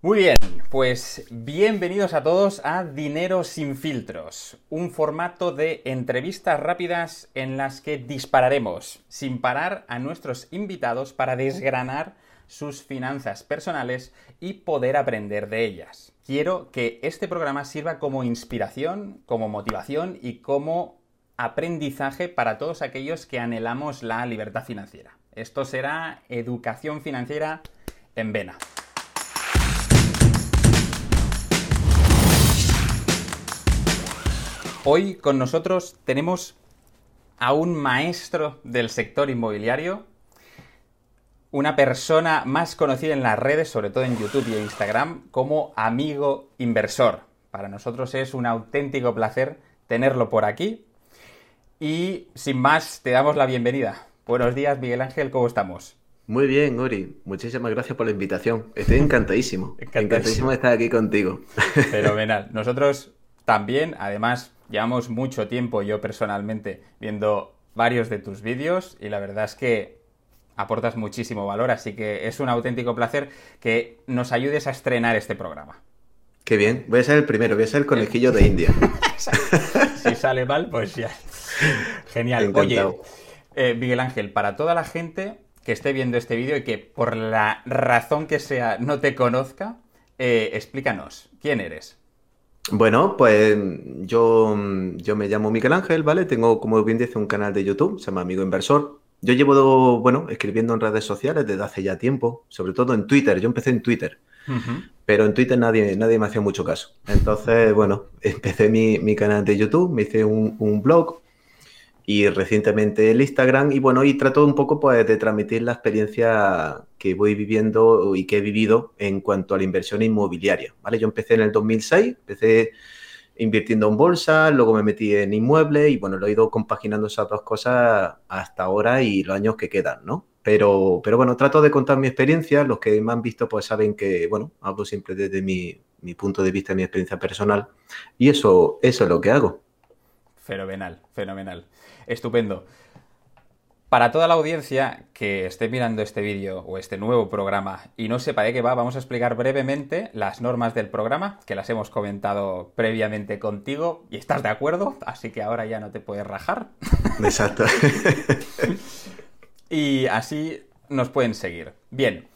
Muy bien, pues bienvenidos a todos a Dinero sin filtros, un formato de entrevistas rápidas en las que dispararemos sin parar a nuestros invitados para desgranar sus finanzas personales y poder aprender de ellas. Quiero que este programa sirva como inspiración, como motivación y como aprendizaje para todos aquellos que anhelamos la libertad financiera. Esto será educación financiera en vena. Hoy con nosotros tenemos a un maestro del sector inmobiliario, una persona más conocida en las redes, sobre todo en YouTube y en Instagram, como amigo inversor. Para nosotros es un auténtico placer tenerlo por aquí. Y sin más, te damos la bienvenida. Buenos días, Miguel Ángel, ¿cómo estamos? Muy bien, Uri. Muchísimas gracias por la invitación. Estoy encantadísimo. encantadísimo. encantadísimo de estar aquí contigo. Fenomenal. Nosotros también, además, Llevamos mucho tiempo yo personalmente viendo varios de tus vídeos y la verdad es que aportas muchísimo valor, así que es un auténtico placer que nos ayudes a estrenar este programa. Qué bien, voy a ser el primero, voy a ser el conejillo de India. si sale mal, pues ya. Genial. Oye, eh, Miguel Ángel, para toda la gente que esté viendo este vídeo y que por la razón que sea no te conozca, eh, explícanos, ¿quién eres? Bueno, pues yo, yo me llamo Miguel Ángel, ¿vale? Tengo, como bien dice, un canal de YouTube, se llama Amigo Inversor. Yo llevo, bueno, escribiendo en redes sociales desde hace ya tiempo, sobre todo en Twitter. Yo empecé en Twitter, pero en Twitter nadie, nadie me hacía mucho caso. Entonces, bueno, empecé mi, mi canal de YouTube, me hice un, un blog, y recientemente el Instagram y bueno, y trato un poco pues de transmitir la experiencia que voy viviendo y que he vivido en cuanto a la inversión inmobiliaria, ¿vale? Yo empecé en el 2006, empecé invirtiendo en bolsa, luego me metí en inmuebles y bueno, lo he ido compaginando esas dos cosas hasta ahora y los años que quedan, ¿no? Pero, pero bueno, trato de contar mi experiencia, los que me han visto pues saben que, bueno, hablo siempre desde mi, mi punto de vista, mi experiencia personal y eso, eso es lo que hago. Fenomenal, fenomenal. Estupendo. Para toda la audiencia que esté mirando este vídeo o este nuevo programa y no sepa de qué va, vamos a explicar brevemente las normas del programa, que las hemos comentado previamente contigo y estás de acuerdo, así que ahora ya no te puedes rajar. Exacto. y así nos pueden seguir. Bien,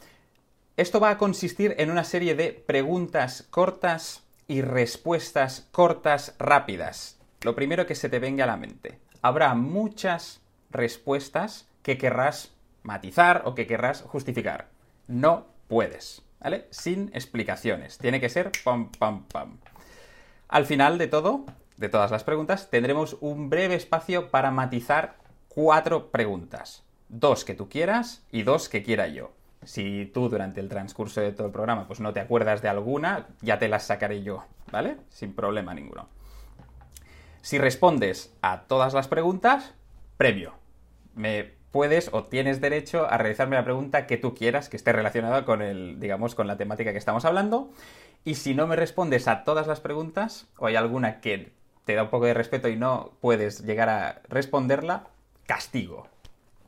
esto va a consistir en una serie de preguntas cortas y respuestas cortas rápidas. Lo primero que se te venga a la mente habrá muchas respuestas que querrás matizar o que querrás justificar. No puedes, ¿vale? Sin explicaciones. Tiene que ser pam, pam, pam. Al final de todo, de todas las preguntas, tendremos un breve espacio para matizar cuatro preguntas. Dos que tú quieras y dos que quiera yo. Si tú durante el transcurso de todo el programa pues no te acuerdas de alguna, ya te las sacaré yo, ¿vale? Sin problema ninguno. Si respondes a todas las preguntas, premio. Me puedes o tienes derecho a realizarme la pregunta que tú quieras que esté relacionada con el, digamos, con la temática que estamos hablando. Y si no me respondes a todas las preguntas, o hay alguna que te da un poco de respeto y no puedes llegar a responderla, castigo.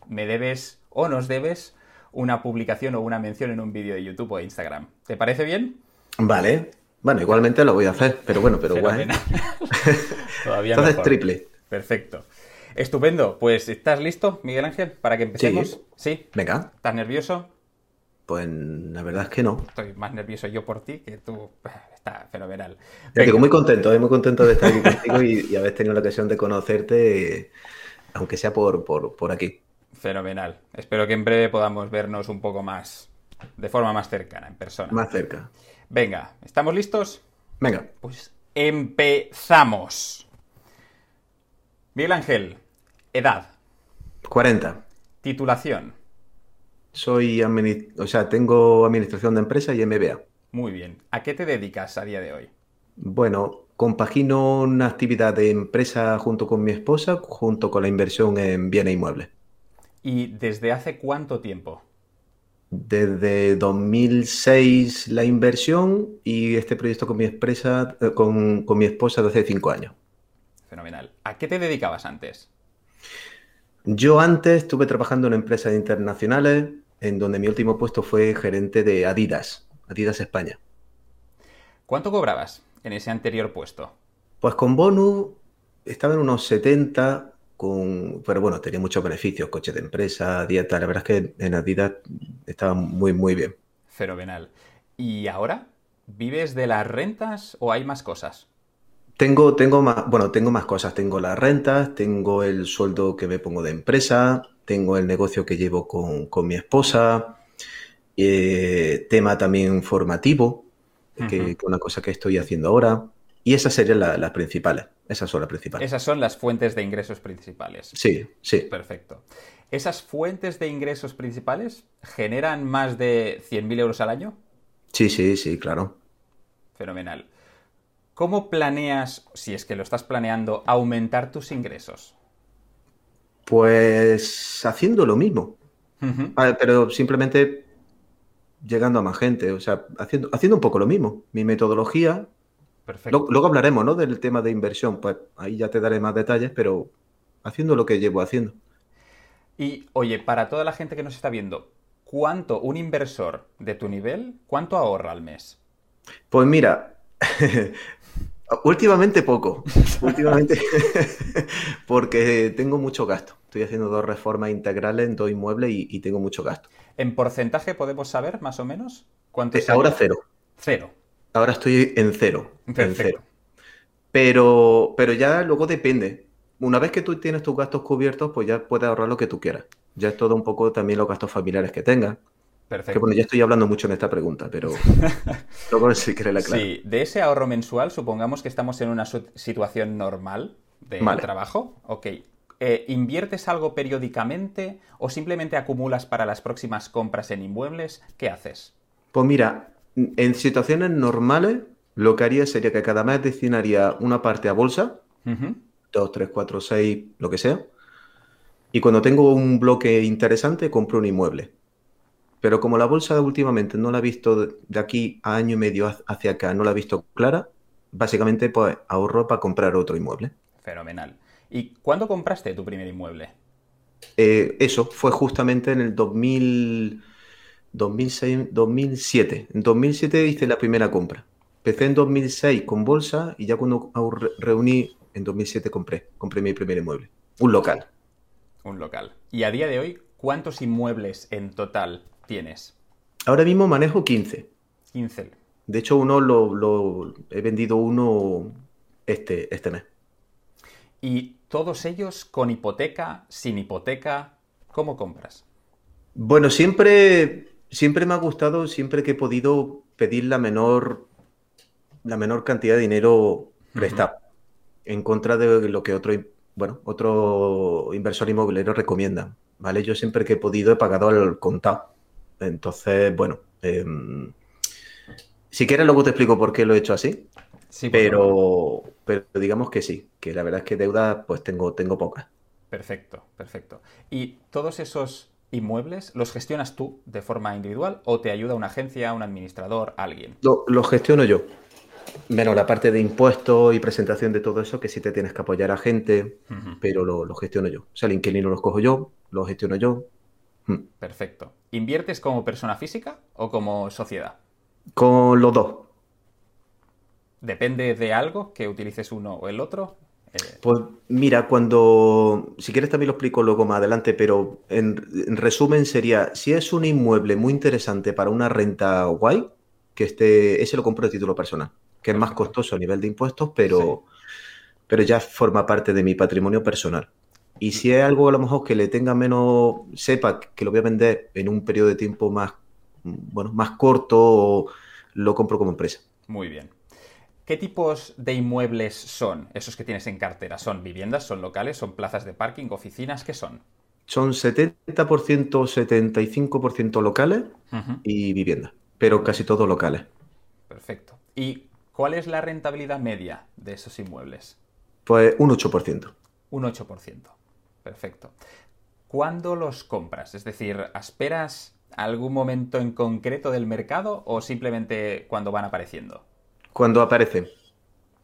Me debes o nos debes una publicación o una mención en un vídeo de YouTube o Instagram. ¿Te parece bien? Vale. Bueno, igualmente lo voy a hacer, pero bueno, pero guay. Todavía Entonces, triple. Perfecto. Estupendo. Pues, ¿estás listo, Miguel Ángel, para que empecemos? Sí. Venga. ¿Estás nervioso? Pues la verdad es que no. Estoy más nervioso yo por ti que tú. Está fenomenal. Estoy muy contento, eh, muy contento de estar aquí contigo y, y, haber tenido la ocasión de conocerte, aunque sea por, por, por aquí. Fenomenal. Espero que en breve podamos vernos un poco más, de forma más cercana, en persona. Más cerca. Venga, ¿estamos listos? Venga. Pues empezamos. Miguel Ángel, edad. 40. Titulación. Soy, o sea, tengo administración de empresa y MBA. Muy bien. ¿A qué te dedicas a día de hoy? Bueno, compagino una actividad de empresa junto con mi esposa, junto con la inversión en bienes inmuebles. ¿Y desde hace cuánto tiempo? Desde 2006 la inversión y este proyecto con mi, empresa, eh, con, con mi esposa de hace cinco años. Fenomenal. ¿A qué te dedicabas antes? Yo antes estuve trabajando en empresas internacionales, en donde mi último puesto fue gerente de Adidas, Adidas España. ¿Cuánto cobrabas en ese anterior puesto? Pues con bonus estaba en unos 70, con, pero bueno, tenía muchos beneficios, coche de empresa, dieta, la verdad es que en Adidas estaba muy, muy bien. Fenomenal. ¿Y ahora? ¿Vives de las rentas o hay más cosas? Tengo, tengo más, bueno, tengo más cosas. Tengo las rentas, tengo el sueldo que me pongo de empresa, tengo el negocio que llevo con, con mi esposa, eh, tema también formativo, que es una cosa que estoy haciendo ahora. Y esas serían las principales. Esas son las principales. Esas son las fuentes de ingresos principales. Sí, sí. Perfecto. ¿Esas fuentes de ingresos principales generan más de 100.000 euros al año? Sí, sí, sí, claro. Fenomenal. ¿Cómo planeas, si es que lo estás planeando, aumentar tus ingresos? Pues haciendo lo mismo. pero simplemente llegando a más gente, o sea, haciendo, haciendo un poco lo mismo. Mi metodología. Perfecto. Luego, hablaremos, ¿no? Del tema de inversión, pues ahí ya te daré más detalles, pero haciendo lo que llevo haciendo. Y oye, para toda la gente que nos está viendo, ¿cuánto un inversor de tu nivel, cuánto ahorra al mes? Pues mira, últimamente poco. Últimamente porque tengo mucho gasto. Estoy haciendo dos reformas integrales en dos inmuebles y, tengo mucho gasto. ¿En porcentaje podemos saber más o menos? ¿Cuánto es? Ahora cero. Cero. Ahora estoy en cero. En cero. Pero, pero ya luego depende. Una vez que tú tienes tus gastos cubiertos, pues ya puedes ahorrar lo que tú quieras. Ya es todo un poco también los gastos familiares que tengas. Perfecto. Que bueno, ya estoy hablando mucho en esta pregunta, pero luego sí que la clave. Sí, de ese ahorro mensual, supongamos que estamos en una situación normal de trabajo. Ok. Eh, ¿Inviertes algo periódicamente o simplemente acumulas para las próximas compras en inmuebles? ¿Qué haces? Pues mira, en situaciones normales, lo que haría sería que cada mes destinaría una parte a bolsa, dos, tres, cuatro, seis, lo que sea. Y cuando tengo un bloque interesante, compro un inmueble. Pero como la bolsa últimamente no la he visto de aquí a año y medio hacia acá, no la he visto clara, básicamente pues ahorro para comprar otro inmueble. Fenomenal. ¿Y cuándo compraste tu primer inmueble? Eh, eso fue justamente en el 2000, 2006, 2007. En 2007 hice la primera compra. Empecé en 2006 con bolsa y ya cuando reuní, en 2007 compré, compré mi primer inmueble. Un local. Un local. Y a día de hoy, ¿cuántos inmuebles en total tienes? Ahora mismo manejo 15. 15. De hecho, uno lo, he vendido uno este, este mes. ¿Y todos ellos con hipoteca, sin hipoteca? ¿Cómo compras? Bueno, siempre, siempre me ha gustado, siempre que he podido pedir la menor, la menor cantidad de dinero prestado, en contra de lo que otro, bueno, otro inversor inmobiliario recomienda. ¿vale? Yo siempre que he podido he pagado al contado. Entonces, bueno, em, si quieres luego te explico por qué lo he hecho así. Sí, pero, pero digamos que sí, que la verdad es que deuda pues tengo, tengo pocas. Perfecto, perfecto. ¿Y todos esos inmuebles los gestionas tú de forma individual o te ayuda una agencia, un administrador, alguien? Lo, gestiono yo. Menos la parte de impuestos y presentación de todo eso, que sí te tienes que apoyar a gente, pero lo, lo, gestiono yo. O sea, el inquilino lo cojo yo, lo gestiono yo, Hmm. Perfecto. ¿Inviertes como persona física o como sociedad? Con los dos. ¿Depende de algo que utilices uno o el otro? Eh, pues mira, cuando, si quieres también lo explico luego más adelante, pero en, resumen sería, si es un inmueble muy interesante para una renta guay, que esté, ese lo compro de título personal, que es más costoso a nivel de impuestos, pero, pero ya forma parte de mi patrimonio personal. Y si es algo a lo mejor que le tenga menos, sepa que lo voy a vender en un periodo de tiempo más, bueno, más corto, lo compro como empresa. Muy bien. ¿Qué tipos de inmuebles son esos que tienes en cartera? ¿Son viviendas, son locales, son plazas de parking, oficinas? ¿Qué son? Son 70%, 75% locales y viviendas, pero casi todos locales. Perfecto. ¿Y cuál es la rentabilidad media de esos inmuebles? Pues un 8%. Un 8%. Perfecto. ¿Cuándo los compras? Es decir, ¿esperas algún momento en concreto del mercado o simplemente cuando van apareciendo? Cuando aparecen.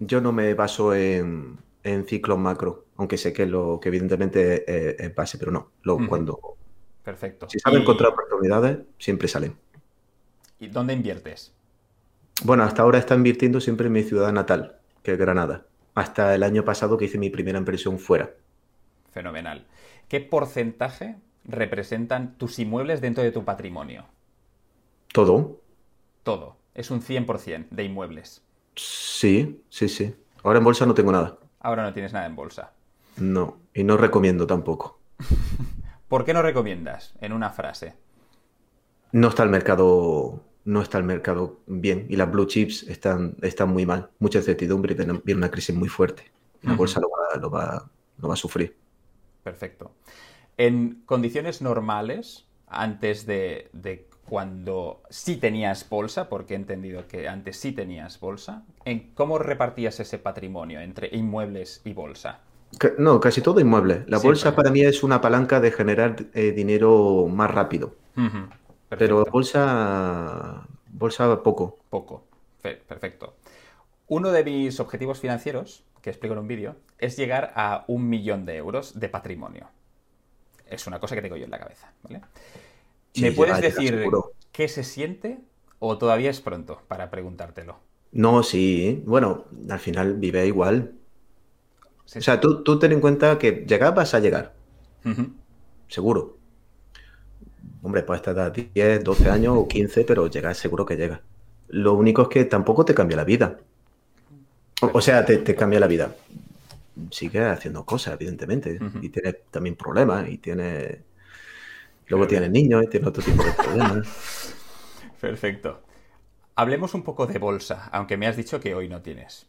Yo no me baso en, ciclos macro, aunque sé que lo que evidentemente es, base, pero no. Lo, cuando, Perfecto. Si saben encontrar oportunidades, siempre salen. ¿Y dónde inviertes? Bueno, hasta ahora está invirtiendo siempre en mi ciudad natal, que es Granada. Hasta el año pasado que hice mi primera impresión fuera. Fenomenal. ¿Qué porcentaje representan tus inmuebles dentro de tu patrimonio? ¿Todo? Todo. Es un 100% de inmuebles. Sí, sí, sí. Ahora en bolsa no tengo nada. Ahora no tienes nada en bolsa. No, y no recomiendo tampoco. ¿Por qué no recomiendas? En una frase. No está el mercado, no está el mercado bien y las blue chips están, están muy mal. Mucha incertidumbre y viene una crisis muy fuerte. La bolsa lo va, lo va- lo va a sufrir. Perfecto. En condiciones normales, antes de, de cuando sí tenías bolsa, porque he entendido que antes sí tenías bolsa, ¿en cómo repartías ese patrimonio entre inmuebles y bolsa? No, casi todo inmueble. La Sí, bolsa para mí es una palanca de generar eh, dinero más rápido. Pero bolsa, bolsa poco. Poco. Fe- Perfecto. Uno de mis objetivos financieros, que explico en un vídeo, es llegar a un millón de euros de patrimonio. Es una cosa que tengo yo en la cabeza, ¿vale? Sí, ¿Me puedes llega, decir qué se siente o todavía es pronto para preguntártelo? No, sí. Bueno, al final vive igual. Sí, O sea, tú, tú ten en cuenta que llegar vas a llegar, seguro. Hombre, puedes tardar 10, 12 años o 15, pero llegar seguro que llega. Lo único es que tampoco te cambia la vida. O, o sea, te, te cambia la vida. Sigues haciendo cosas, evidentemente. Y tienes también problemas. Y tienes. Luego tienes niños y tienes otro tipo de problemas. Perfecto. Hablemos un poco de bolsa, aunque me has dicho que hoy no tienes.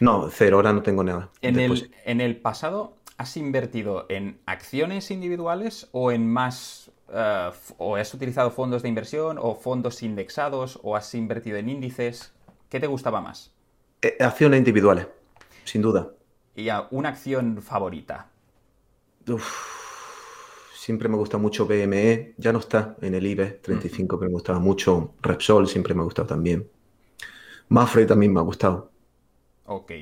No, cero, ahora no tengo nada. En el, en el pasado, ¿has invertido en acciones individuales o en más... eh, o has utilizado fondos de inversión o fondos indexados o has invertido en índices? ¿Qué te gustaba más? Eh, acciones individuales, sin duda. Y a- una acción favorita. Uf, siempre me gusta mucho BME, ya no está en el IBEX 35, pero me gustaba mucho. Repsol siempre me ha gustado también. Mafre también me ha gustado. Ok.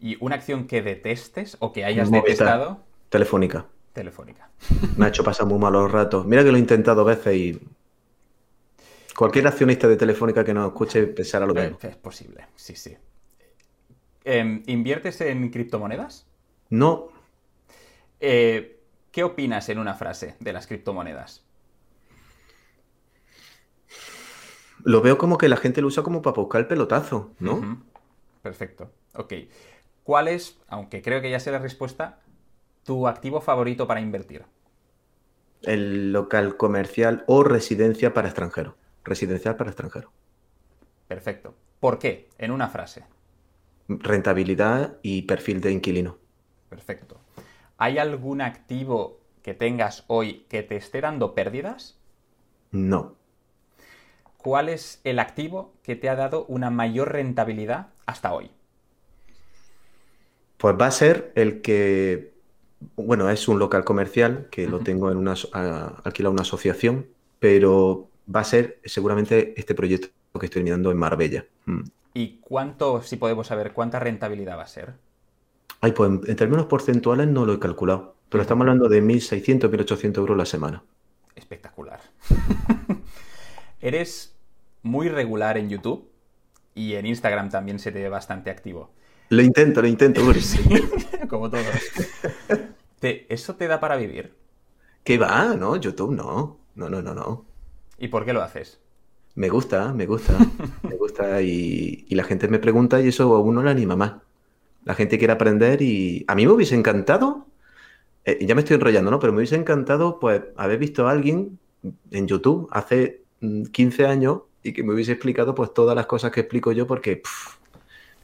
¿Y una acción que detestes o que hayas Movistar. detestado? Telefónica. Telefónica. Me ha hecho pasar muy malos ratos. Mira que lo he intentado veces y cualquier accionista de Telefónica que nos escuche pensará lo mismo. Es posible, sí, sí. Em, ¿Inviertes en criptomonedas? No, Eh, ¿Qué opinas en una frase de las criptomonedas? lo veo como que la gente lo usa como para buscar el pelotazo, ¿no? Perfecto. Ok. ¿Cuál es, aunque creo que ya sé la respuesta, tu activo favorito para invertir? El local comercial o residencia para extranjeros. Residencial para extranjeros. Perfecto. ¿Por qué? En una frase. Rentabilidad y perfil de inquilino. Perfecto. ¿Hay algún activo que tengas hoy que te esté dando pérdidas? No. ¿Cuál es el activo que te ha dado una mayor rentabilidad hasta hoy? Pues va a ser el que, bueno, es un local comercial que lo tengo en una, a- alquilado una asociación, pero va a ser seguramente este proyecto que estoy mirando en Marbella. Mm. ¿Y cuánto, si podemos saber, cuánta rentabilidad va a ser? Ay, pues en, en términos porcentuales no lo he calculado, pero estamos hablando de 1.600, 1.800 euros la semana. Espectacular. Eres muy regular en YouTube y en Instagram también se te ve bastante activo. Lo intento, lo intento, Uri. Como todos. Te- ¿Eso te da para vivir? ¿Qué va? No, YouTube no. No, no, no, no. ¿Y por qué lo haces? Me gusta, me gusta, me gusta y, y la gente me pregunta y eso a uno le anima más. La gente quiere aprender y a mí me hubiese encantado, eh, ya me estoy enrollando, ¿no? Pero me hubiese encantado pues haber visto a alguien en YouTube hace mm, 15 años y que me hubiese explicado pues todas las cosas que explico yo porque pff,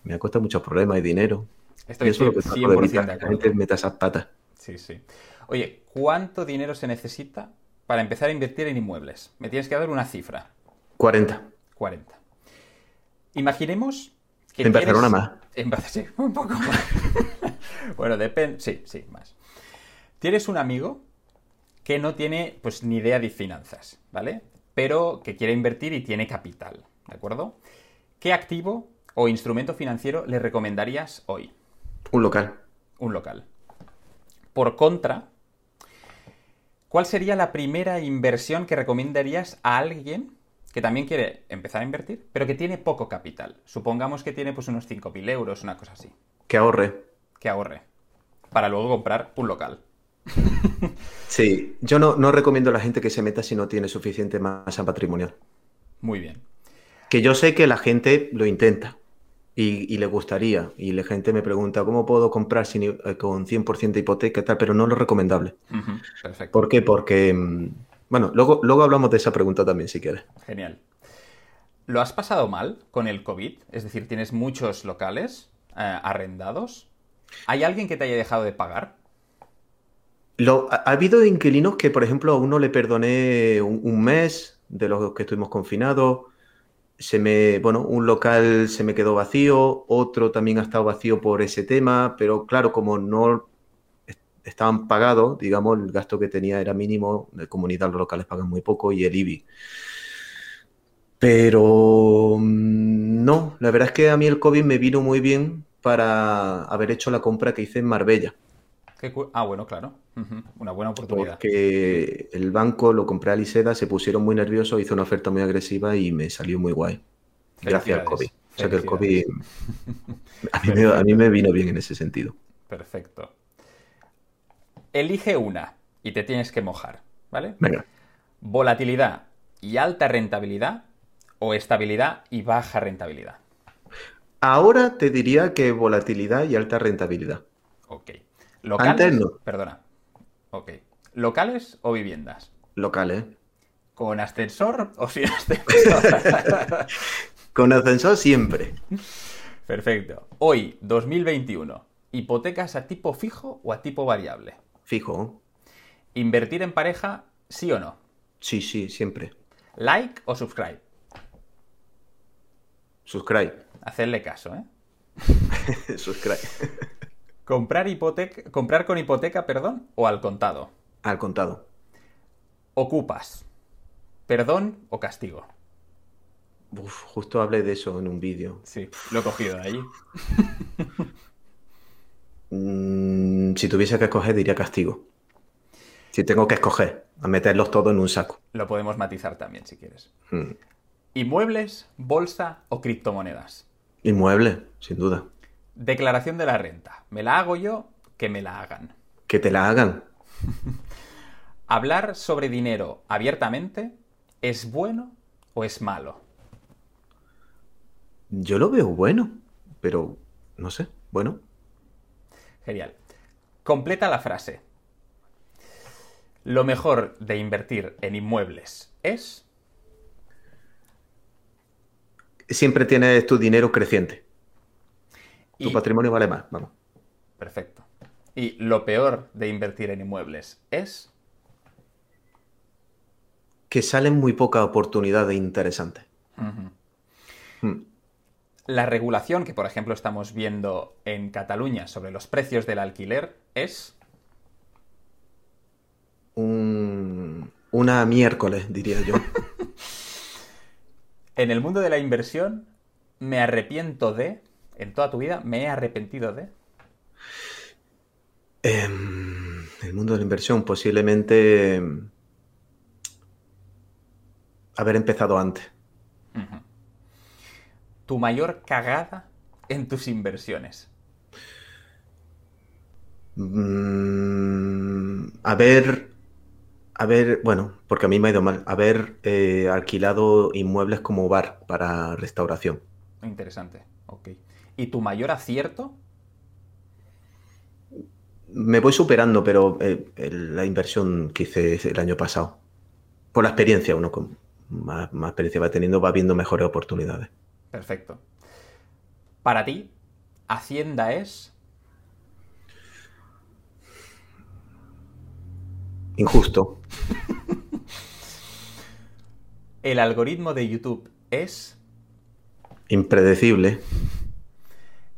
me ha costado muchos problemas y dinero. Y Estoy eso es lo que trato de 100% evitar, de que la gente meta esas patas. Sí, sí. Oye, ¿cuánto dinero se necesita para empezar a invertir en inmuebles? Me tienes que dar una cifra. 40. 40. Imaginemos que En Barcelona más. En Bar- sí, un poco más. bueno, depende. Sí, sí, más. Tienes un amigo que no tiene pues ni idea de finanzas, ¿vale? Pero que quiere invertir y tiene capital, ¿de acuerdo? ¿Qué activo o instrumento financiero le recomendarías hoy? Un local. Un local. Por contra, ¿cuál sería la primera inversión que recomendarías a alguien que también quiere empezar a invertir, pero que tiene poco capital. Supongamos que tiene pues unos 5.000 euros, una cosa así. Que ahorre. Que ahorre. Para luego comprar un local. Sí, yo no, no recomiendo a la gente que se meta si no tiene suficiente masa patrimonial. Muy bien. Que yo sé que la gente lo intenta y, y le gustaría. Y la gente me pregunta, ¿cómo puedo comprar sin, eh, con 100% de hipoteca y tal? Pero no lo recomendable. Perfecto. ¿Por qué? Porque, mm, bueno, luego, luego hablamos de esa pregunta también, si quieres. Genial. ¿Lo has pasado mal con el COVID? Es decir, ¿tienes muchos locales eh, arrendados? ¿Hay alguien que te haya dejado de pagar? Lo- ha, ha habido inquilinos que, por ejemplo, a uno le perdoné un, un mes de los que estuvimos confinados. Se me, bueno, un local se me quedó vacío, otro también ha estado vacío por ese tema, pero claro, como no estaban pagados, digamos, el gasto que tenía era mínimo, de comunidad los locales pagan muy poco y el IBI. Pero mm, no, la verdad es que a mí el COVID me vino muy bien para haber hecho la compra que hice en Marbella. Ah, bueno, claro. Una buena oportunidad. Porque el banco lo compré a Liseda, se pusieron muy nerviosos, hizo una oferta muy agresiva y me salió muy guay. Gracias al COVID. O sea que el COVID a mí, me, a mí me vino bien en ese sentido. Perfecto. Elige una y te tienes que mojar, ¿vale? Venga. Volatilidad y alta rentabilidad o estabilidad y baja rentabilidad. Ahora te diría que volatilidad y alta rentabilidad. Ok. ¿Locales? Antes no. Perdona. Ok. ¿Locales o viviendas? Locales. ¿Con ascensor o sin ascensor? Con ascensor siempre. Perfecto. Hoy, 2021, ¿hipotecas a tipo fijo o a tipo variable? Fijo. ¿Invertir en pareja, sí o no? Sí, sí, siempre. ¿Like o subscribe? Subscribe. Hacerle caso, ¿eh? Subscribe. ¿Comprar, hipoteca, ¿Comprar con hipoteca, perdón, o al contado? Al contado. ¿Ocupas? ¿Perdón o castigo? Uf, justo hablé de eso en un vídeo. Sí, lo he cogido de allí. Mm, si tuviese que escoger, diría castigo. Si tengo que escoger, a meterlos todos en un saco. Lo podemos matizar también si quieres. Mm. ¿Inmuebles, bolsa o criptomonedas? Inmueble, sin duda. Declaración de la renta. ¿Me la hago yo? Que me la hagan. Que te la hagan. ¿Hablar sobre dinero abiertamente es bueno o es malo? Yo lo veo bueno, pero no sé, bueno. Genial. Completa la frase. Lo mejor de invertir en inmuebles es... Siempre tienes tu dinero creciente. Tu patrimonio vale más, vamos. Perfecto. Y lo peor de invertir en inmuebles es... Que salen muy pocas oportunidades interesantes. Mm. La regulación que, por ejemplo, estamos viendo en Cataluña sobre los precios del alquiler es... Un- una miércoles, diría yo. En el mundo de la inversión, me arrepiento de... En toda tu vida, me he arrepentido de... Em, el mundo de la inversión, posiblemente em, haber empezado antes. Tu mayor cagada en tus inversiones. Mm, haber, haber, bueno, porque a mí me ha ido mal, haber eh, alquilado inmuebles como bar para restauración. Interesante. Ok. ¿Y tu mayor acierto? Me voy superando, pero eh, la inversión que hice el año pasado, por la experiencia, uno con más, más experiencia va teniendo, va viendo mejores oportunidades. Perfecto. Para ti, Hacienda es... Injusto. El algoritmo de YouTube es... Impredecible.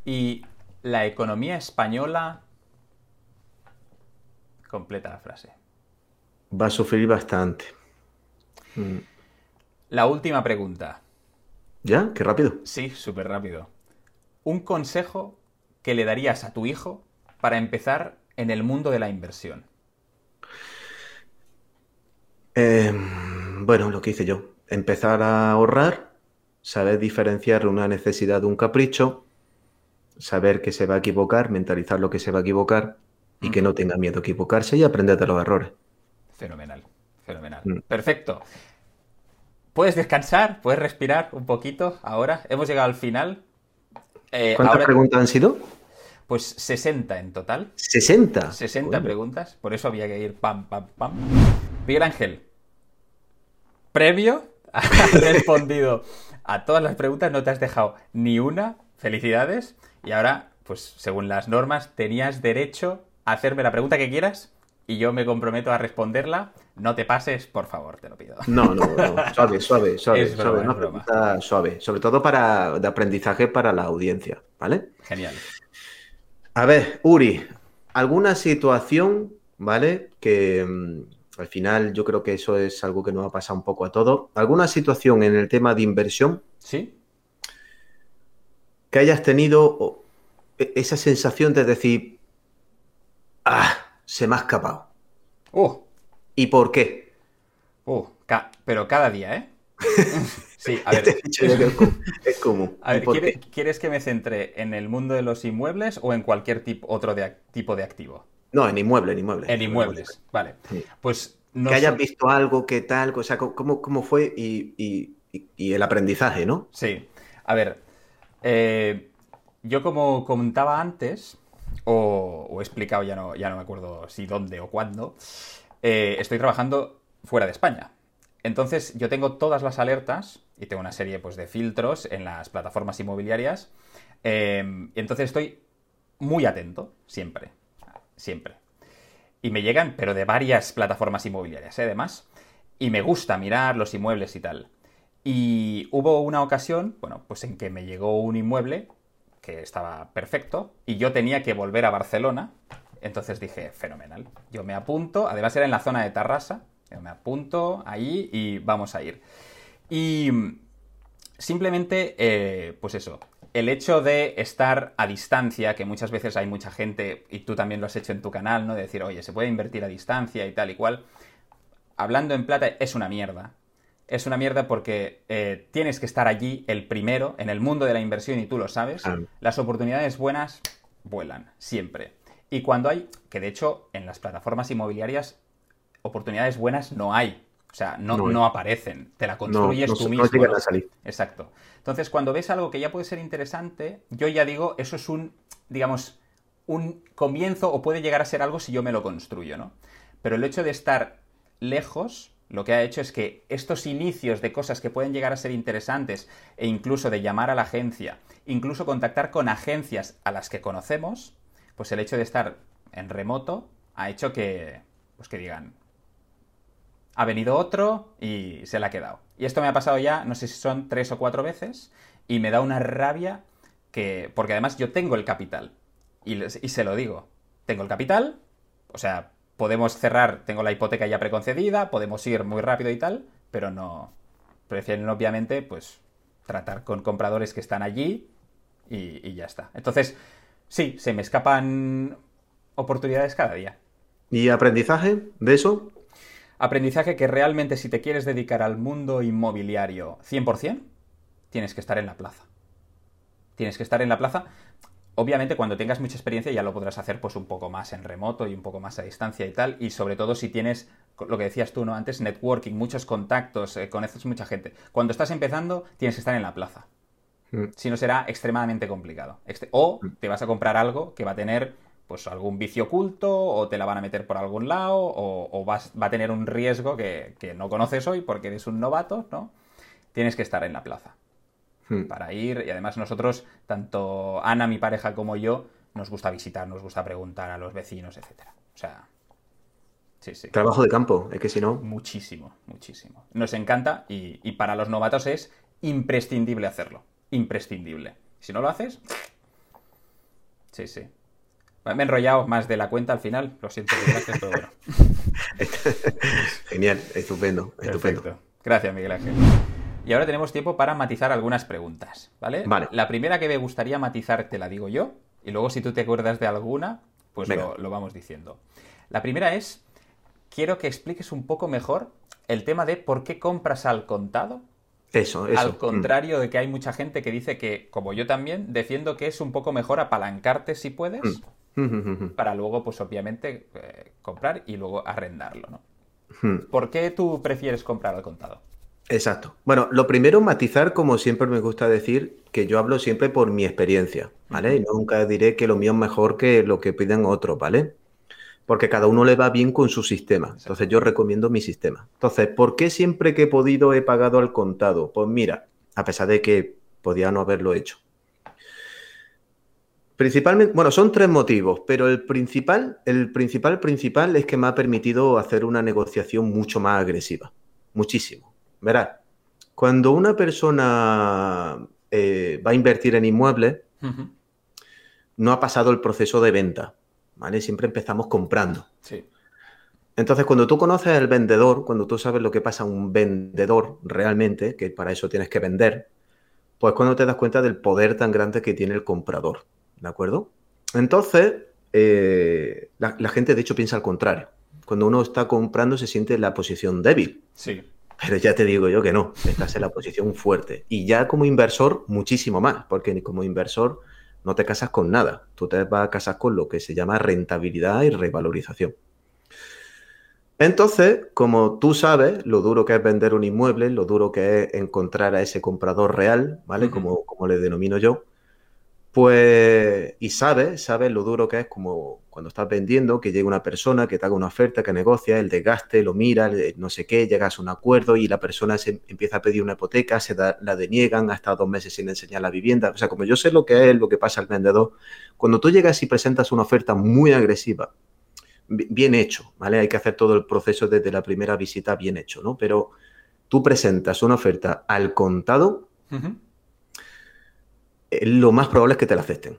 Y la economía española... Completa la frase. Va a sufrir bastante. Mm. La última pregunta. ¿Ya? Qué rápido. Sí, súper rápido. Un consejo que le darías a tu hijo para empezar en el mundo de la inversión. Eh, bueno, lo que hice yo. empezar a ahorrar, saber diferenciar una necesidad de un capricho, saber que se va a equivocar, mentalizar lo que se va a equivocar y que no tenga miedo a equivocarse y aprender de los errores. Fenomenal, fenomenal. Mm. Perfecto. Puedes descansar, puedes respirar un poquito ahora. Hemos llegado al final. Eh, ¿Cuántas preguntas han sido? Pues 60 en total. ¿60? 60 preguntas, por eso había que ir pam, pam, pam. Miguel Ángel, previo, has respondido a todas las preguntas, no te has dejado ni una. Felicidades. Y ahora, pues según las normas, tenías derecho a hacerme la pregunta que quieras y yo me comprometo a responderla. No te pases, por favor, te lo pido. No, no, no. suave, suave, suave. suave, suave. Sobre todo para de aprendizaje para la audiencia, ¿vale? Genial. A ver, Uri, ¿alguna situación, ¿vale? Que mm, al final yo creo que eso es algo que nos ha pasado un poco a todos. ¿Alguna situación en el tema de inversión? Sí. Que hayas tenido e, esa sensación de decir, ah, se me ha escapado. Uh. ¿Y por qué? Uh, pero cada día, ¿eh? Sí, a ver. es común. A ver, ¿quieres, que me centre en el mundo de los inmuebles o en cualquier tipo, otro tipo de activo? No, en inmuebles, en inmuebles. En inmuebles, vale. Pues no que hayas visto algo, qué tal, o sea, cómo, cómo fue y, el aprendizaje, ¿no? Sí. A ver, eh, yo como comentaba antes, o, he explicado, ya no, ya no me acuerdo si dónde o cuándo, eh, estoy trabajando fuera de España. Entonces yo tengo todas las alertas y tengo una serie pues, de filtros en las plataformas inmobiliarias. Em, entonces estoy muy atento, siempre. Siempre. Y me llegan, pero de varias plataformas inmobiliarias, ¿eh? además. Y me gusta mirar los inmuebles y tal. Y hubo una ocasión, bueno, pues en que me llegó un inmueble que estaba perfecto y yo tenía que volver a Barcelona. Entonces dije, fenomenal. Yo me apunto, además era en la zona de Tarrasa, me apunto ahí y vamos a ir. Y simplemente, eh, pues eso, el hecho de estar a distancia, que muchas veces hay mucha gente, y tú también lo has hecho en tu canal, ¿no? De decir, oye, se puede invertir a distancia y tal y cual. Hablando en plata, es una mierda. Es una mierda porque eh, tienes que estar allí el primero en el mundo de la inversión y tú lo sabes. Las oportunidades buenas vuelan, siempre. Y cuando hay, que de hecho en las plataformas inmobiliarias oportunidades buenas no hay. O sea, no, no, aparecen. Te la construyes tú mismo. a salir. Exacto. Entonces, cuando ves algo que ya puede ser interesante, yo ya digo, eso es un, digamos, un comienzo o puede llegar a ser algo si yo me lo construyo, ¿no? Pero el hecho de estar lejos, lo que ha hecho es que estos inicios de cosas que pueden llegar a ser interesantes e incluso de llamar a la agencia, incluso contactar con agencias a las que conocemos, pues el hecho de estar en remoto ha hecho que, pues que digan, ha venido otro y se la ha quedado. Y esto me ha pasado ya, no sé si son tres o cuatro veces, y me da una rabia que. Porque además yo tengo el capital. Y, se lo digo. Tengo el capital, o sea, podemos cerrar, tengo la hipoteca ya preconcedida, podemos ir muy rápido y tal, pero no. Prefieren, obviamente, pues, tratar con compradores que están allí y, y ya está. Entonces, sí, se me escapan oportunidades cada día. ¿Y aprendizaje de eso? Aprendizaje que realmente si te quieres dedicar al mundo inmobiliario 100%, tienes que estar en la plaza. Tienes que estar en la plaza. Obviamente cuando tengas mucha experiencia ya lo podrás hacer pues un poco más en remoto y un poco más a distancia y tal. Y sobre todo si tienes, lo que decías tú ¿no? antes, networking, muchos contactos, eh, conoces mucha gente. Cuando estás empezando tienes que estar en la plaza. Mm. Si no será extremadamente complicado. O mm. te vas a comprar algo que va a tener pues algún vicio oculto o te la van a meter por algún lado o, vas, va a tener un riesgo que, no conoces hoy porque eres un novato, ¿no? Tienes que estar en la plaza hmm. para ir y además nosotros, tanto Ana, mi pareja, como yo, nos gusta visitar, nos gusta preguntar a los vecinos, etcétera. O sea, sí, sí. Trabajo de campo, es que si no... Muchísimo, muchísimo. Nos encanta y, y para los novatos es imprescindible hacerlo, imprescindible. Si no lo haces... Sí, sí. Me he enrollado más de la cuenta al final, lo siento, gracias, pero bueno. Genial, estupendo, estupendo. Gracias, Miguel Ángel. Y ahora tenemos tiempo para matizar algunas preguntas, ¿vale? Vale. La primera que me gustaría matizar te la digo yo, y luego si tú te acuerdas de alguna, pues lo, vamos diciendo. La primera es, quiero que expliques un poco mejor el tema de por qué compras al contado. Eso, eso. Al Mm. contrario de que hay mucha gente que dice que, como yo también, defiendo que es un poco mejor apalancarte si puedes, Mm, mm, para luego, pues obviamente, eh, comprar y luego arrendarlo, ¿no? ¿Por qué tú prefieres comprar al contado? Exacto. Bueno, lo primero, matizar, como siempre me gusta decir, que yo hablo siempre por mi experiencia, ¿vale? Y nunca diré que lo mío es mejor que lo que piden otros, ¿vale? Porque cada uno le va bien con su sistema. Entonces yo recomiendo mi sistema. Entonces, ¿por qué siempre que he podido he pagado al contado? Pues mira, a pesar de que podía no haberlo hecho. Principalmente, bueno, son tres motivos, pero el principal, el principal, principal es que me ha permitido hacer una negociación mucho más agresiva. Muchísimo. Verás, cuando una persona eh, va a invertir en inmuebles, no ha pasado el proceso de venta, ¿vale? Siempre empezamos comprando. Sí. Entonces, cuando tú conoces al vendedor, cuando tú sabes lo que pasa a un vendedor realmente, que para eso tienes que vender, pues cuando te das cuenta del poder tan grande que tiene el comprador, ¿de acuerdo? Entonces, eh, la, la gente de hecho piensa al contrario. Cuando uno está comprando se siente en la posición débil. Sí. Pero ya te digo yo que no, estás en la posición fuerte. Y ya como inversor, muchísimo más, porque como inversor no te casas con nada. Tú te vas a casar con lo que se llama rentabilidad y revalorización. Entonces, como tú sabes lo duro que es vender un inmueble, lo duro que es encontrar a ese comprador real, ¿vale? Como, como le denomino yo, pues, y sabes, sabes lo duro que es como cuando estás vendiendo, que llega una persona, que te haga una oferta, que negocia, el desgaste, lo mira, el no sé qué, llegas a un acuerdo y la persona se empieza a pedir una hipoteca, se la deniegan, ha estado dos meses sin enseñar la vivienda. O sea, como yo sé lo que es, lo que pasa al vendedor, cuando tú llegas y presentas una oferta muy agresiva, bi- bien hecho, ¿vale? Hay que hacer todo el proceso desde la primera visita bien hecho, ¿no? Pero tú presentas una oferta al contado, eh, lo más probable es que te la acepten.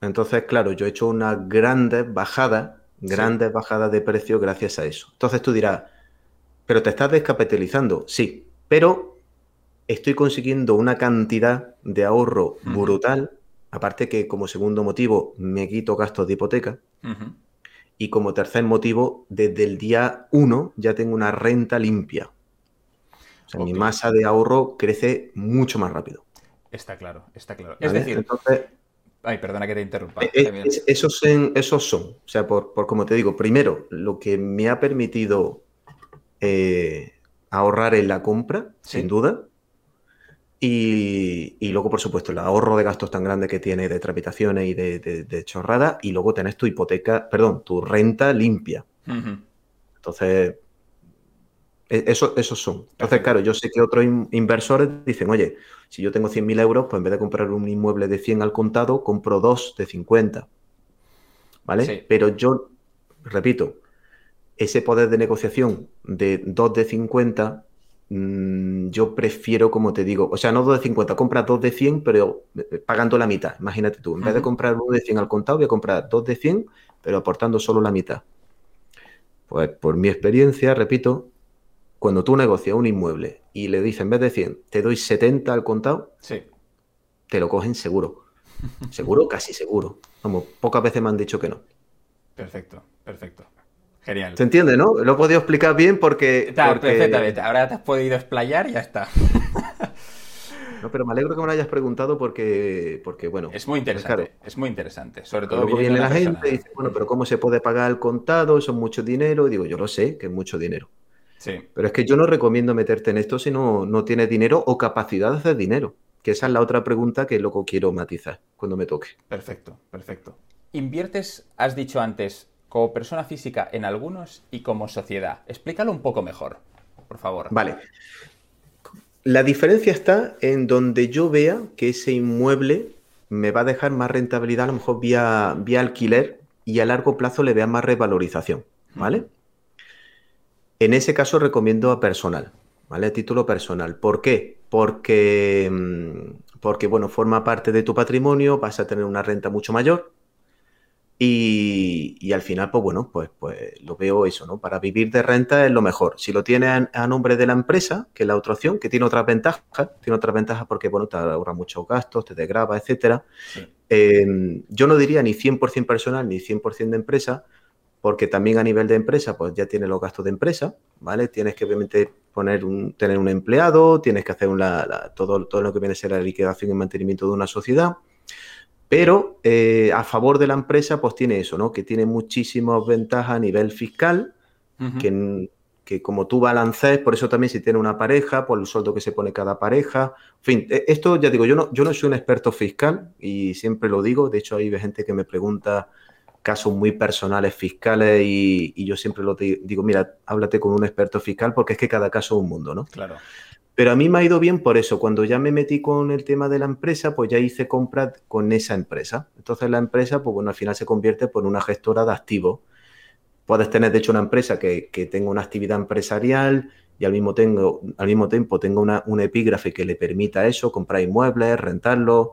Entonces, claro, yo he hecho una grandes bajadas, grandes bajadas de precio gracias a eso. Entonces tú dirás, pero te estás descapitalizando, sí, pero estoy consiguiendo una cantidad de ahorro brutal, aparte que como segundo motivo me quito gastos de hipoteca y como tercer motivo, desde el día uno ya tengo una renta limpia. O sea, mi masa de ahorro crece mucho más rápido. Está claro, está claro. Es decir, Entonces, ay, perdona que te interrumpa. Eh, eh, es- esos, en- esos son, o sea, por, por como te digo, primero, lo que me ha permitido eh, ahorrar en la compra, Sí. sin duda, y, y luego, por supuesto, el ahorro de gastos tan grande que tiene de tramitaciones y de, de, de chorrada, y luego tenés tu hipoteca, perdón, tu renta limpia. Entonces, eso, esos son. Entonces, claro, yo sé que otros in- inversores dicen, oye, si yo tengo 100.000 euros, pues en vez de comprar un inmueble de 100 al contado, compro dos de 50. ¿Vale? Sí. Pero yo, repito, ese poder de negociación de dos de 50, mm, yo prefiero, como te digo, o sea, no dos de 50, compra dos de 100, pero eh, pagando la mitad. Imagínate tú, en vez de comprar uno de 100 al contado, voy a comprar dos de 100, pero aportando solo la mitad. Pues por mi experiencia, repito, cuando tú negocias un inmueble y le dices en vez de 100, te doy 70 al contado, Sí. te lo cogen seguro. Seguro, casi seguro. Vamos, pocas veces me han dicho que no. Perfecto, perfecto. Genial. ¿Se entiende, no? Lo he podido explicar bien porque... Está porque- perfectamente. Ahora te has podido explayar y ya está. No, pero me alegro que me lo hayas preguntado porque, porque bueno, Es muy pues interesante. claro, Es muy interesante. Sobre todo luego viene la gente y dice, bueno, pero ¿cómo se puede pagar el contado? Eso es mucho dinero. Y digo, yo lo sé, que es mucho dinero. Sí. Pero es que yo no recomiendo meterte en esto si no, no tienes dinero o capacidad de hacer dinero. Que esa es la otra pregunta que luego quiero matizar cuando me toque. Perfecto, perfecto. Inviertes, has dicho antes, como persona física en algunos y como sociedad. Explícalo un poco mejor, por favor. Vale. La diferencia está en donde yo vea que ese inmueble me va a dejar más rentabilidad, a lo mejor vía, vía alquiler, y a largo plazo le vea más revalorización. ¿Vale? En ese caso recomiendo a personal, ¿vale? A título personal. ¿Por qué? Porque, mm, porque, bueno, forma parte de tu patrimonio, vas a tener una renta mucho mayor y, y al final, pues bueno, pues, pues lo veo eso, ¿no? Para vivir de renta es lo mejor. Si lo tienes a, a nombre de la empresa, que es la otra opción, que tiene otras ventajas, tiene otras ventajas porque, bueno, te ahorra muchos gastos, te desgrava, etcétera. Sí. Eh, yo no diría ni 100% personal ni 100% de empresa, porque también a nivel de empresa, pues ya tienes los gastos de empresa, ¿vale? Tienes que obviamente poner un, tener un empleado, tienes que hacer todo, todo lo que viene a ser la liquidación y mantenimiento de una sociedad. Pero eh, a favor de la empresa, pues tiene eso, ¿no? Que tiene muchísimas ventajas a nivel fiscal, que, que, como tú balancees, por eso también si tiene una pareja, por el sueldo que se pone cada pareja. En fin, e, esto ya digo, yo no, yo no soy un experto fiscal y siempre lo digo. De hecho, hay gente que me pregunta casos muy personales fiscales y, yo siempre lo digo, mira, háblate con un experto fiscal porque es que cada caso es un mundo, ¿no? Claro. Pero a mí me ha ido bien por eso. Cuando ya me metí con el tema de la empresa, pues ya hice compras con esa empresa. Entonces la empresa, pues bueno, al final se convierte por una gestora de activos. Puedes tener, de hecho, una empresa que, tenga una actividad empresarial y al mismo, tengo, al mismo tiempo tenga una, un epígrafe que le permita eso, comprar inmuebles, rentarlos.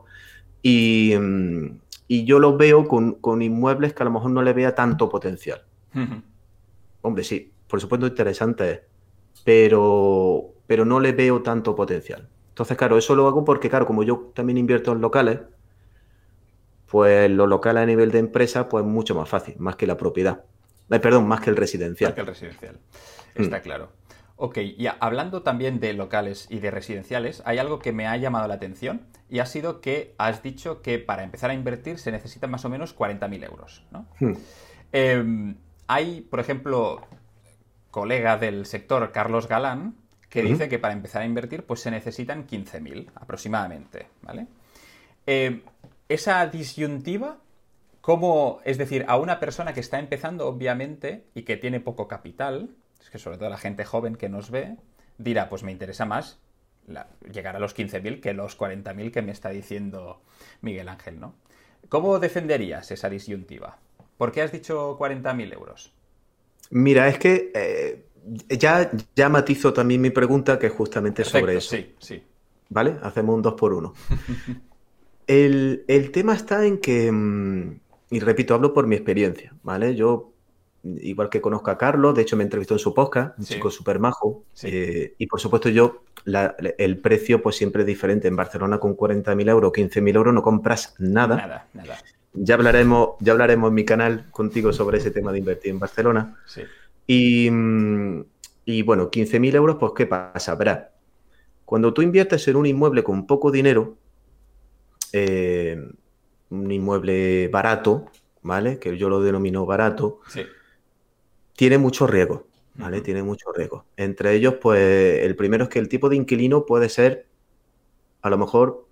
Y, mm, y yo lo veo con, inmuebles que a lo mejor no le vea tanto potencial. Hombre, sí, por supuesto interesante pero, pero no le veo tanto potencial. Entonces, claro, eso lo hago porque, claro, como yo también invierto en locales, pues los locales a nivel de empresa, pues mucho más fácil, más que la propiedad. perdón, más que el residencial. Más que el residencial. Está mm. claro. Ok, y hablando también de locales y de residenciales, hay algo que me ha llamado la atención y ha sido que has dicho que para empezar a invertir se necesitan más o menos 40.000 euros. ¿no? Hmm. Em, hay, por ejemplo, colega del sector, Carlos Galán, que dice que para empezar a invertir pues se necesitan 15.000 aproximadamente. ¿vale? Em, esa disyuntiva, ¿cómo, es decir, a una persona que está empezando obviamente y que tiene poco capital, es que sobre todo la gente joven que nos ve, dirá, pues me interesa más llegar a los 15.000 que los 40.000 que me está diciendo Miguel Ángel, ¿no? ¿Cómo defenderías esa disyuntiva? ¿Por qué has dicho 40.000 euros? Mira, es que eh, ya, ya matizo también mi pregunta, que es justamente sobre eso. Sí, sí. ¿Vale? Hacemos un 2 por 1 el, el, tema está en que, mm, y repito, hablo por mi experiencia, ¿vale? Yo igual que conozco a Carlos, de hecho me entrevistó en su podcast, un chico súper majo, eh, y por supuesto yo, el precio pues siempre es diferente. En Barcelona con 40.000 euros, 15.000 euros no compras nada. Nada, nada. Ya hablaremos, ya hablaremos en mi canal contigo sobre ese tema de invertir en Barcelona. Y, y bueno, 15.000 euros, pues ¿qué pasa? Verás, cuando tú inviertes en un inmueble con poco dinero, eh, un inmueble barato, ¿vale? Que yo lo denomino barato, sí tiene mucho riesgo, ¿vale? Tiene mucho riesgo. Entre ellos, pues, el primero es que el tipo de inquilino puede ser, a lo mejor,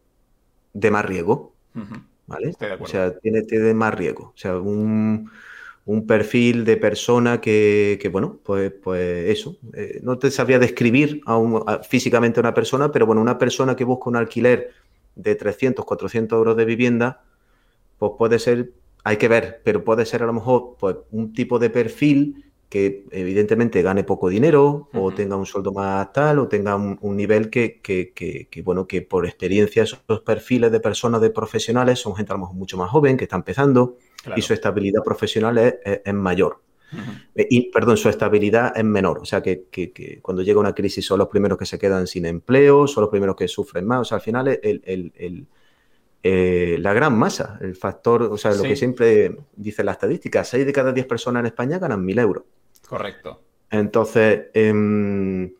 de más riesgo, ¿vale? o sea, tiene, tiene, más riesgo. O sea, un, perfil de persona que, bueno, pues, pues eso. Eh, no te sabría describir físicamente a una persona, pero bueno, una persona que busca un alquiler de 300, 400 euros de vivienda, pues puede ser, hay que ver, pero puede ser a lo mejor pues, un tipo de perfil que evidentemente gane poco dinero o tenga un sueldo más tal o tenga un, nivel que, bueno, que por experiencia esos perfiles de personas, de profesionales, son gente a lo mejor mucho más joven, que está empezando y su estabilidad profesional es, mayor. Eh, y, perdón, su estabilidad es menor. O sea, que, cuando llega una crisis son los primeros que se quedan sin empleo, son los primeros que sufren más. O sea, al final el, eh, la gran masa, el factor, o sea, lo que siempre dice la estadística, 6 de cada 10 personas en España ganan 1.000 euros. Correcto. Entonces, em,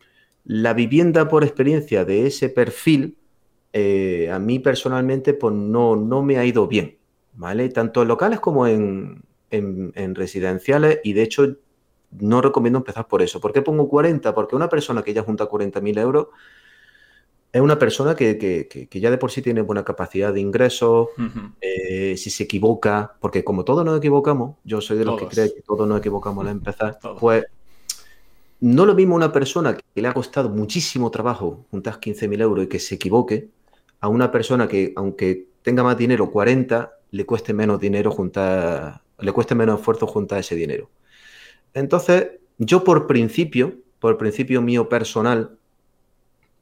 la vivienda por experiencia de ese perfil, eh, a mí personalmente, pues no, no me ha ido bien, ¿vale? Tanto en locales como en, residenciales, y de hecho no recomiendo empezar por eso. ¿Por qué pongo 40? Porque una persona que ya junta 40.000 euros es una persona que, ya de por sí tiene buena capacidad de ingresos, eh, si se equivoca, porque como todos nos equivocamos, yo soy de los que cree que todos nos equivocamos al empezar, pues no lo mismo una persona que le ha costado muchísimo trabajo juntar 15.000 euros y que se equivoque, a una persona que aunque tenga más dinero, 40, le cueste menos dinero juntar, le cueste menos esfuerzo juntar ese dinero. Entonces, yo por principio, por principio mío personal,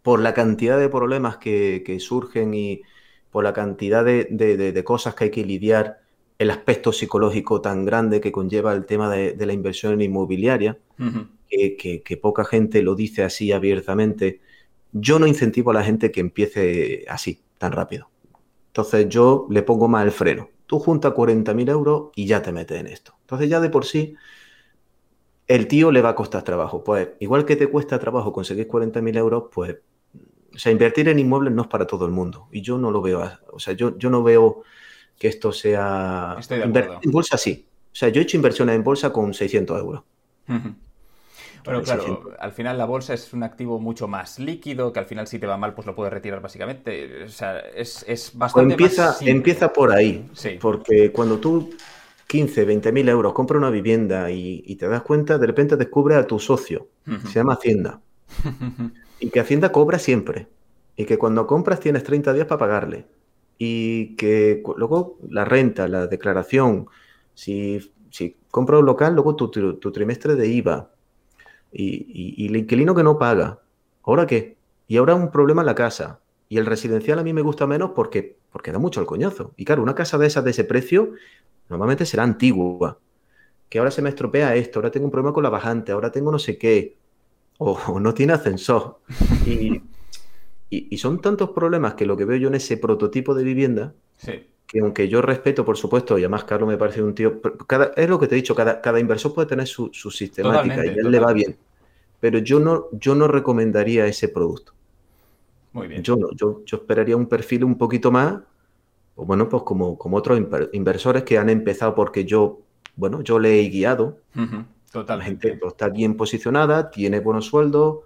por la cantidad de problemas que, surgen y por la cantidad de, cosas que hay que lidiar, el aspecto psicológico tan grande que conlleva el tema de, la inversión inmobiliaria, que, poca gente lo dice así abiertamente. Yo no incentivo a la gente que empiece así, tan rápido. Entonces yo le pongo más el freno. Tú junta 40.000 euros y ya te metes en esto. Entonces ya de por sí el tío le va a costar trabajo. Pues igual que te cuesta trabajo conseguir 40.000 euros, pues, o sea, invertir en inmuebles no es para todo el mundo. Y yo no lo veo, o sea, yo, yo no veo que esto sea... Estoy de acuerdo. En bolsa sí. O sea, yo he hecho inversiones en bolsa con 600 euros. Bueno, claro, al final la bolsa es un activo mucho más líquido, que al final si te va mal, pues lo puedes retirar básicamente. O sea, es, es bastante empieza, más empieza por ahí, porque cuando tú 15, 20 mil euros compras una vivienda y, te das cuenta, de repente descubres a tu socio, se llama Hacienda, y que Hacienda cobra siempre, y que cuando compras tienes 30 días para pagarle, y que luego la renta, la declaración, si, si compras un local, luego tu, tu trimestre de IVA, y, el inquilino que no paga. ¿Ahora qué? Y ahora un problema en la casa. Y el residencial a mí me gusta menos porque, porque da mucho el coñazo. Y claro, una casa de esas de ese precio normalmente será antigua. Que ahora se me estropea esto, ahora tengo un problema con la bajante, ahora tengo no sé qué. O, no tiene ascensor. Y, y, son tantos problemas que lo que veo yo en ese prototipo de vivienda, que aunque yo respeto, por supuesto, y además Carlos me parece un tío, cada, es lo que te he dicho, cada, cada inversor puede tener su, sistemática y a él le va bien. Pero yo no, yo no recomendaría ese producto. Muy bien. Yo, yo, yo esperaría un perfil un poquito más, o bueno, pues como, como otros inversores que han empezado porque yo, bueno, yo le he guiado. Totalmente. La gente está bien posicionada, tiene buenos sueldos,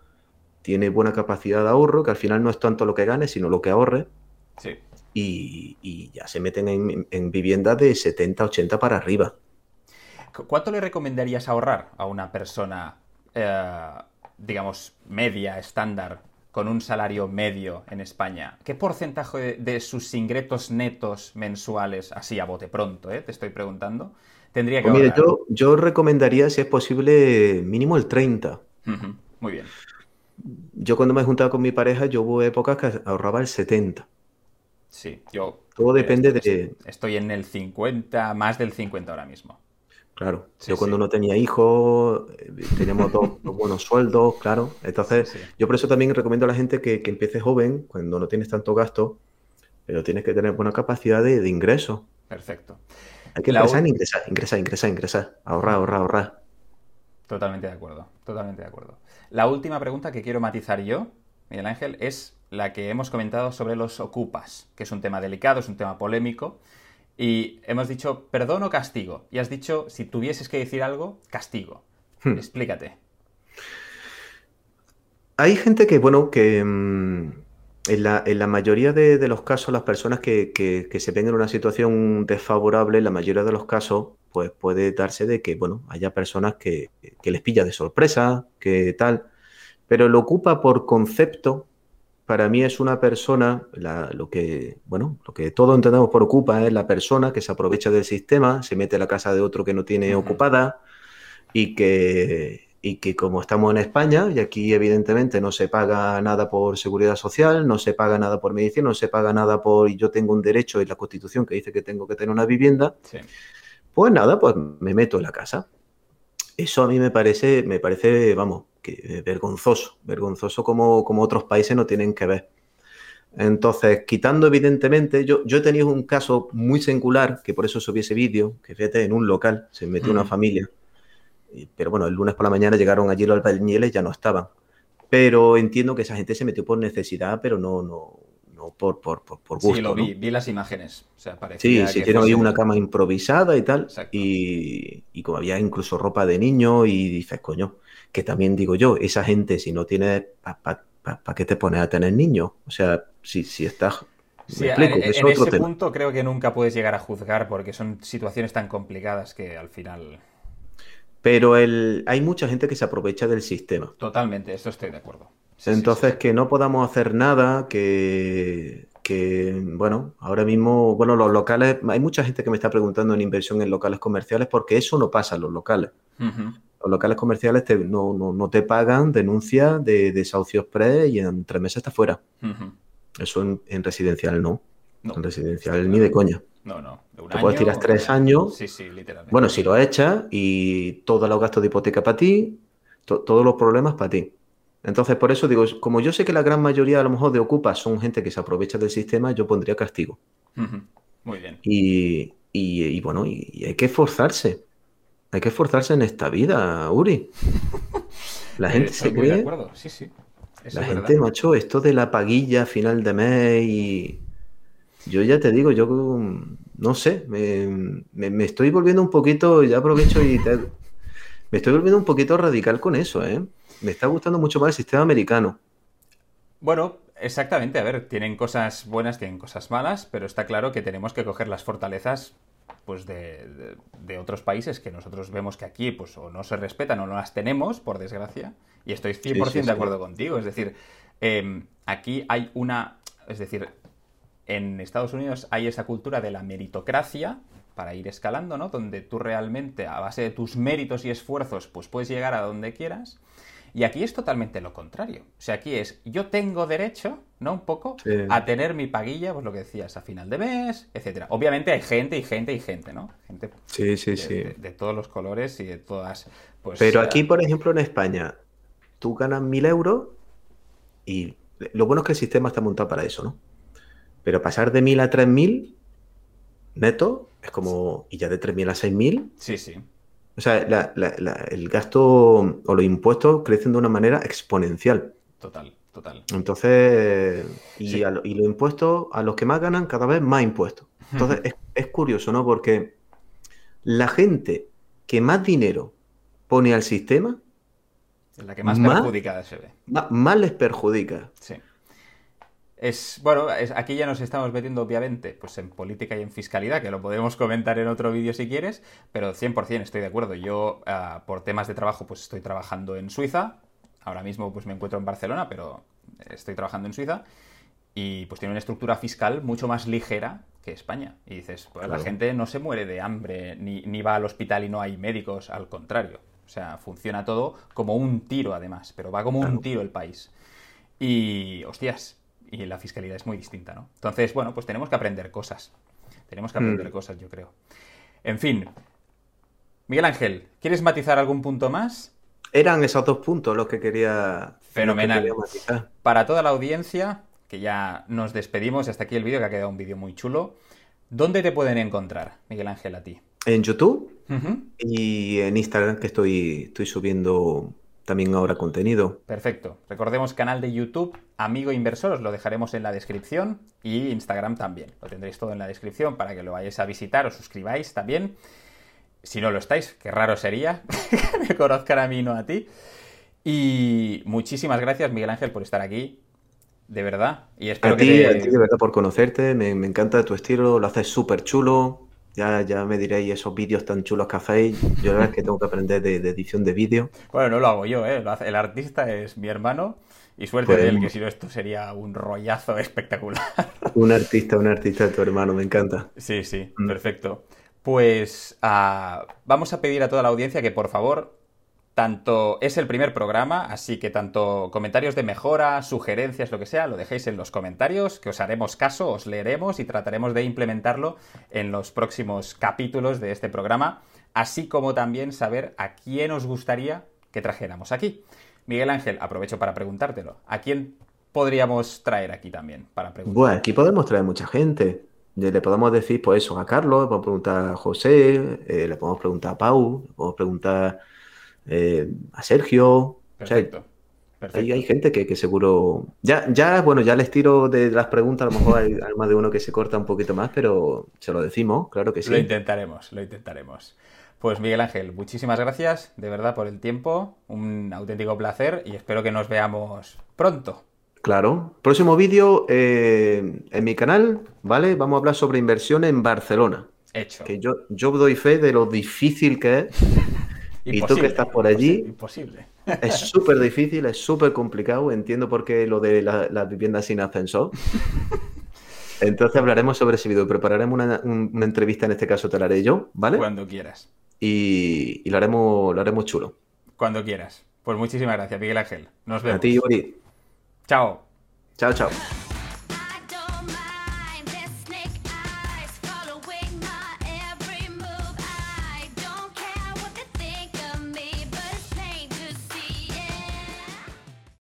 tiene buena capacidad de ahorro, que al final no es tanto lo que gane, sino lo que ahorre. Sí y, ya se meten en, en viviendas de 70, 80 para arriba. ¿Cuánto le recomendarías ahorrar a una persona, eh, digamos, media, estándar, con un salario medio en España? ¿Qué porcentaje de, sus ingresos netos mensuales, así a bote pronto, eh, te estoy preguntando, tendría que pues yo, yo, recomendaría, si es posible, mínimo el 30. Muy bien. Yo cuando me he juntado con mi pareja, yo hubo épocas que ahorraba el 70. Sí, yo. Todo depende de. Estoy en el 50, más del 50 ahora mismo. Claro, yo cuando no tenía hijos, eh, teníamos dos, buenos sueldos, claro. Entonces, yo por eso también recomiendo a la gente que, empiece joven, cuando no tienes tanto gasto, pero tienes que tener buena capacidad de, ingreso. Perfecto. Hay que empezar en ingresar, ingresar, ingresar, ingresar. Ahorrar, ahorrar, ahorrar. Totalmente de acuerdo, totalmente de acuerdo. La última pregunta que quiero matizar yo, Miguel Ángel, es la que hemos comentado sobre los ocupas, que es un tema delicado, es un tema polémico. Y hemos dicho perdón o castigo. Y has dicho, si tuvieses que decir algo, castigo. Hmm. Explícate. Hay gente que, bueno, que mm, en, la, mayoría de, los casos, las personas que, se ven en una situación desfavorable, en la mayoría de los casos, pues puede darse de que, bueno, haya personas que, que les pilla de sorpresa, que tal. Pero lo ocupa por concepto para mí es una persona, lo que, bueno, lo que todos entendemos por ocupa es la persona que se aprovecha del sistema, se mete a la casa de otro que no tiene ocupada y que, y que como estamos en España, y aquí evidentemente no se paga nada por seguridad social, no se paga nada por medicina, no se paga nada por, y yo tengo un derecho en la Constitución que dice que tengo que tener una vivienda, pues nada, pues me meto en la casa. Eso a mí me parece, me parece, vamos, que, vergonzoso, vergonzoso como, como otros países no tienen que ver. Entonces, quitando evidentemente, yo, yo he tenido un caso muy singular, que por eso subí ese vídeo, que fíjate, en un local, se metió una familia, pero bueno, el lunes por la mañana llegaron allí los albañiles, ya no estaban. Pero entiendo que esa gente se metió por necesidad, pero no, no, por, por, por, gusto. Sí, lo vi, vi las imágenes. O sea, sí, sí, tiene ahí una cama improvisada y tal. Y, y, como había incluso ropa de niño y dices, coño, que también digo yo, esa gente, si no tiene, ¿para qué te pones a tener niños? O sea, si, si estás... Sí, en, ese punto creo que nunca puedes llegar a juzgar porque son situaciones tan complicadas que al final... Pero el, hay mucha gente que se aprovecha del sistema. Totalmente, eso estoy de acuerdo. Entonces, que no podamos hacer nada, que, que, bueno, ahora mismo, bueno, los locales, hay mucha gente que me está preguntando en inversión en locales comerciales porque eso no pasa en los locales los locales comerciales no, te pagan denuncia de desahucios pre y en tres meses está fuera. Eso en, residencial no. En residencial ni de coña. No, no. te puedes tirar tres años. Sí, sí, literalmente. Bueno, si lo echas y todos los gastos de hipoteca para ti, todos los problemas para ti. Entonces, por eso digo, como yo sé que la gran mayoría a lo mejor de ocupas son gente que se aprovecha del sistema, yo pondría castigo. Muy bien. Y, bueno, y, hay que esforzarse. hay que esforzarse en esta vida, Uri. La Eh, gente estoy se cree. acuerdo, sí, sí. La gente, verdad. macho, esto de la paguilla final de mes y. Yo ya te digo, yo mm, no sé, me, me- me estoy volviendo un poquito, ya aprovecho y te- me estoy volviendo un poquito radical con eso, ¿eh? Me está gustando mucho más el sistema americano. Bueno, exactamente. A ver, tienen cosas buenas, tienen cosas malas, pero está claro que tenemos que coger las fortalezas pues de, de- de otros países que nosotros vemos que aquí pues o no se respetan o no las tenemos, por desgracia. Y estoy 100% sí, de sí. acuerdo contigo. Es decir, eh, aquí hay una... Es decir, en Estados Unidos hay esa cultura de la meritocracia para ir escalando, ¿no? Donde tú realmente, a base de tus méritos y esfuerzos, pues puedes llegar a donde quieras. Y aquí es totalmente lo contrario. O sea, aquí es, yo tengo derecho, ¿no? Un poco, Sí. a tener mi paguilla, pues lo que decías, a final de mes, etcétera. Obviamente hay gente y gente y gente, ¿no? Gente Sí, sí, de, sí. de- de todos los colores y de todas, pues... Pero eh, aquí, por ejemplo, en España, tú ganas mil euros y lo bueno es que el sistema está montado para eso, ¿no? Pero pasar de mil a tres mil neto es como, y ya de tres mil a seis mil, Sí, sí. o sea, la- la- la- el gasto o los impuestos crecen de una manera exponencial. Total, total. Entonces, y, Sí. a lo- y los impuestos, a los que más ganan, cada vez más impuestos. Entonces, es, es curioso, ¿no? Porque la gente que más dinero pone al sistema, La que más ¿Más? perjudicada se ve. ma- más les perjudica. Sí. Es, bueno, es- aquí ya nos estamos metiendo obviamente pues en política y en fiscalidad, que lo podemos comentar en otro vídeo si quieres, pero 100% estoy de acuerdo. Yo, ah, por temas de trabajo, pues estoy trabajando en Suiza. Ahora mismo pues me encuentro en Barcelona, pero estoy trabajando en Suiza. Y pues tiene una estructura fiscal mucho más ligera que España. Y dices, pues la gente no se muere de hambre, ni, ni va al hospital y no hay médicos, al contrario. O sea, funciona todo como un tiro además, pero va como un tiro el país. Y, hostias, y la fiscalidad es muy distinta, ¿no? Entonces, bueno, pues tenemos que aprender cosas. Tenemos que aprender Mm. cosas, yo creo. En fin. Miguel Ángel, ¿quieres matizar algún punto más? Eran esos dos puntos los que quería, Fenomenal. los que quería matizar. Para toda la audiencia, que ya nos despedimos, hasta aquí el vídeo, que ha quedado un vídeo muy chulo. ¿Dónde te pueden encontrar, Miguel Ángel, a ti? En YouTube y en Instagram, que estoy, estoy subiendo también ahora contenido. Perfecto. Recordemos canal de YouTube, Amigo Inversor, os lo dejaremos en la descripción y Instagram también. Lo tendréis todo en la descripción para que lo vayáis a visitar, os suscribáis también. Si no lo estáis, qué raro sería que me conozcan a mí y no a ti. Y muchísimas gracias, Miguel Ángel, por estar aquí. De verdad. Y espero A que ti, te- a ti de verdad por conocerte, me, me encanta tu estilo, lo haces súper chulo. Ya, ya me diréis esos vídeos tan chulos que hacéis. Yo la verdad es que tengo que aprender de, de edición de vídeo. Bueno, no lo hago yo, ¿eh? El artista es mi hermano. Y suerte Pues- de él, que si no, esto sería un rollazo espectacular. Un artista, un artista de tu hermano, me encanta. Sí, sí, Mm. perfecto. Pues ah, vamos a pedir a toda la audiencia que por favor, tanto es el primer programa, así que tanto comentarios de mejora, sugerencias, lo que sea, lo dejéis en los comentarios, que os haremos caso, os leeremos y trataremos de implementarlo en los próximos capítulos de este programa, así como también saber a quién os gustaría que trajéramos aquí. Miguel Ángel, aprovecho para preguntártelo. ¿A quién podríamos traer aquí también para preguntar? Bueno, aquí podemos traer mucha gente. Le le podemos decir, pues eso, a Carlos, le podemos preguntar a José, eh, le podemos preguntar a Pau, le podemos preguntar eh, a Sergio. O sea, Perfecto. Hay, hay gente que, que seguro. Ya, ya, bueno, ya el estilo de las preguntas, a lo mejor hay, hay más de uno que se corta un poquito más, pero se lo decimos, claro que Lo sí. intentaremos, lo intentaremos. Pues Miguel Ángel, muchísimas gracias de verdad por el tiempo, un auténtico placer y espero que nos veamos pronto. Claro. Próximo vídeo eh, en mi canal, ¿vale? Vamos a hablar sobre inversión en Barcelona. Hecho. Que yo, yo doy fe de lo difícil que es. y tú que estás por allí- Imposible. Es súper difícil, es súper complicado. Entiendo por qué lo de la- las viviendas sin ascensor. Entonces hablaremos sobre ese vídeo. Prepararemos una, un- una entrevista, en este caso te la haré yo, ¿vale? Cuando quieras. Y, y lo haremos, lo haremos chulo. Cuando quieras. Pues muchísimas gracias, Miguel Ángel. Nos vemos. A ti, Uri. Chao. Chao, chao.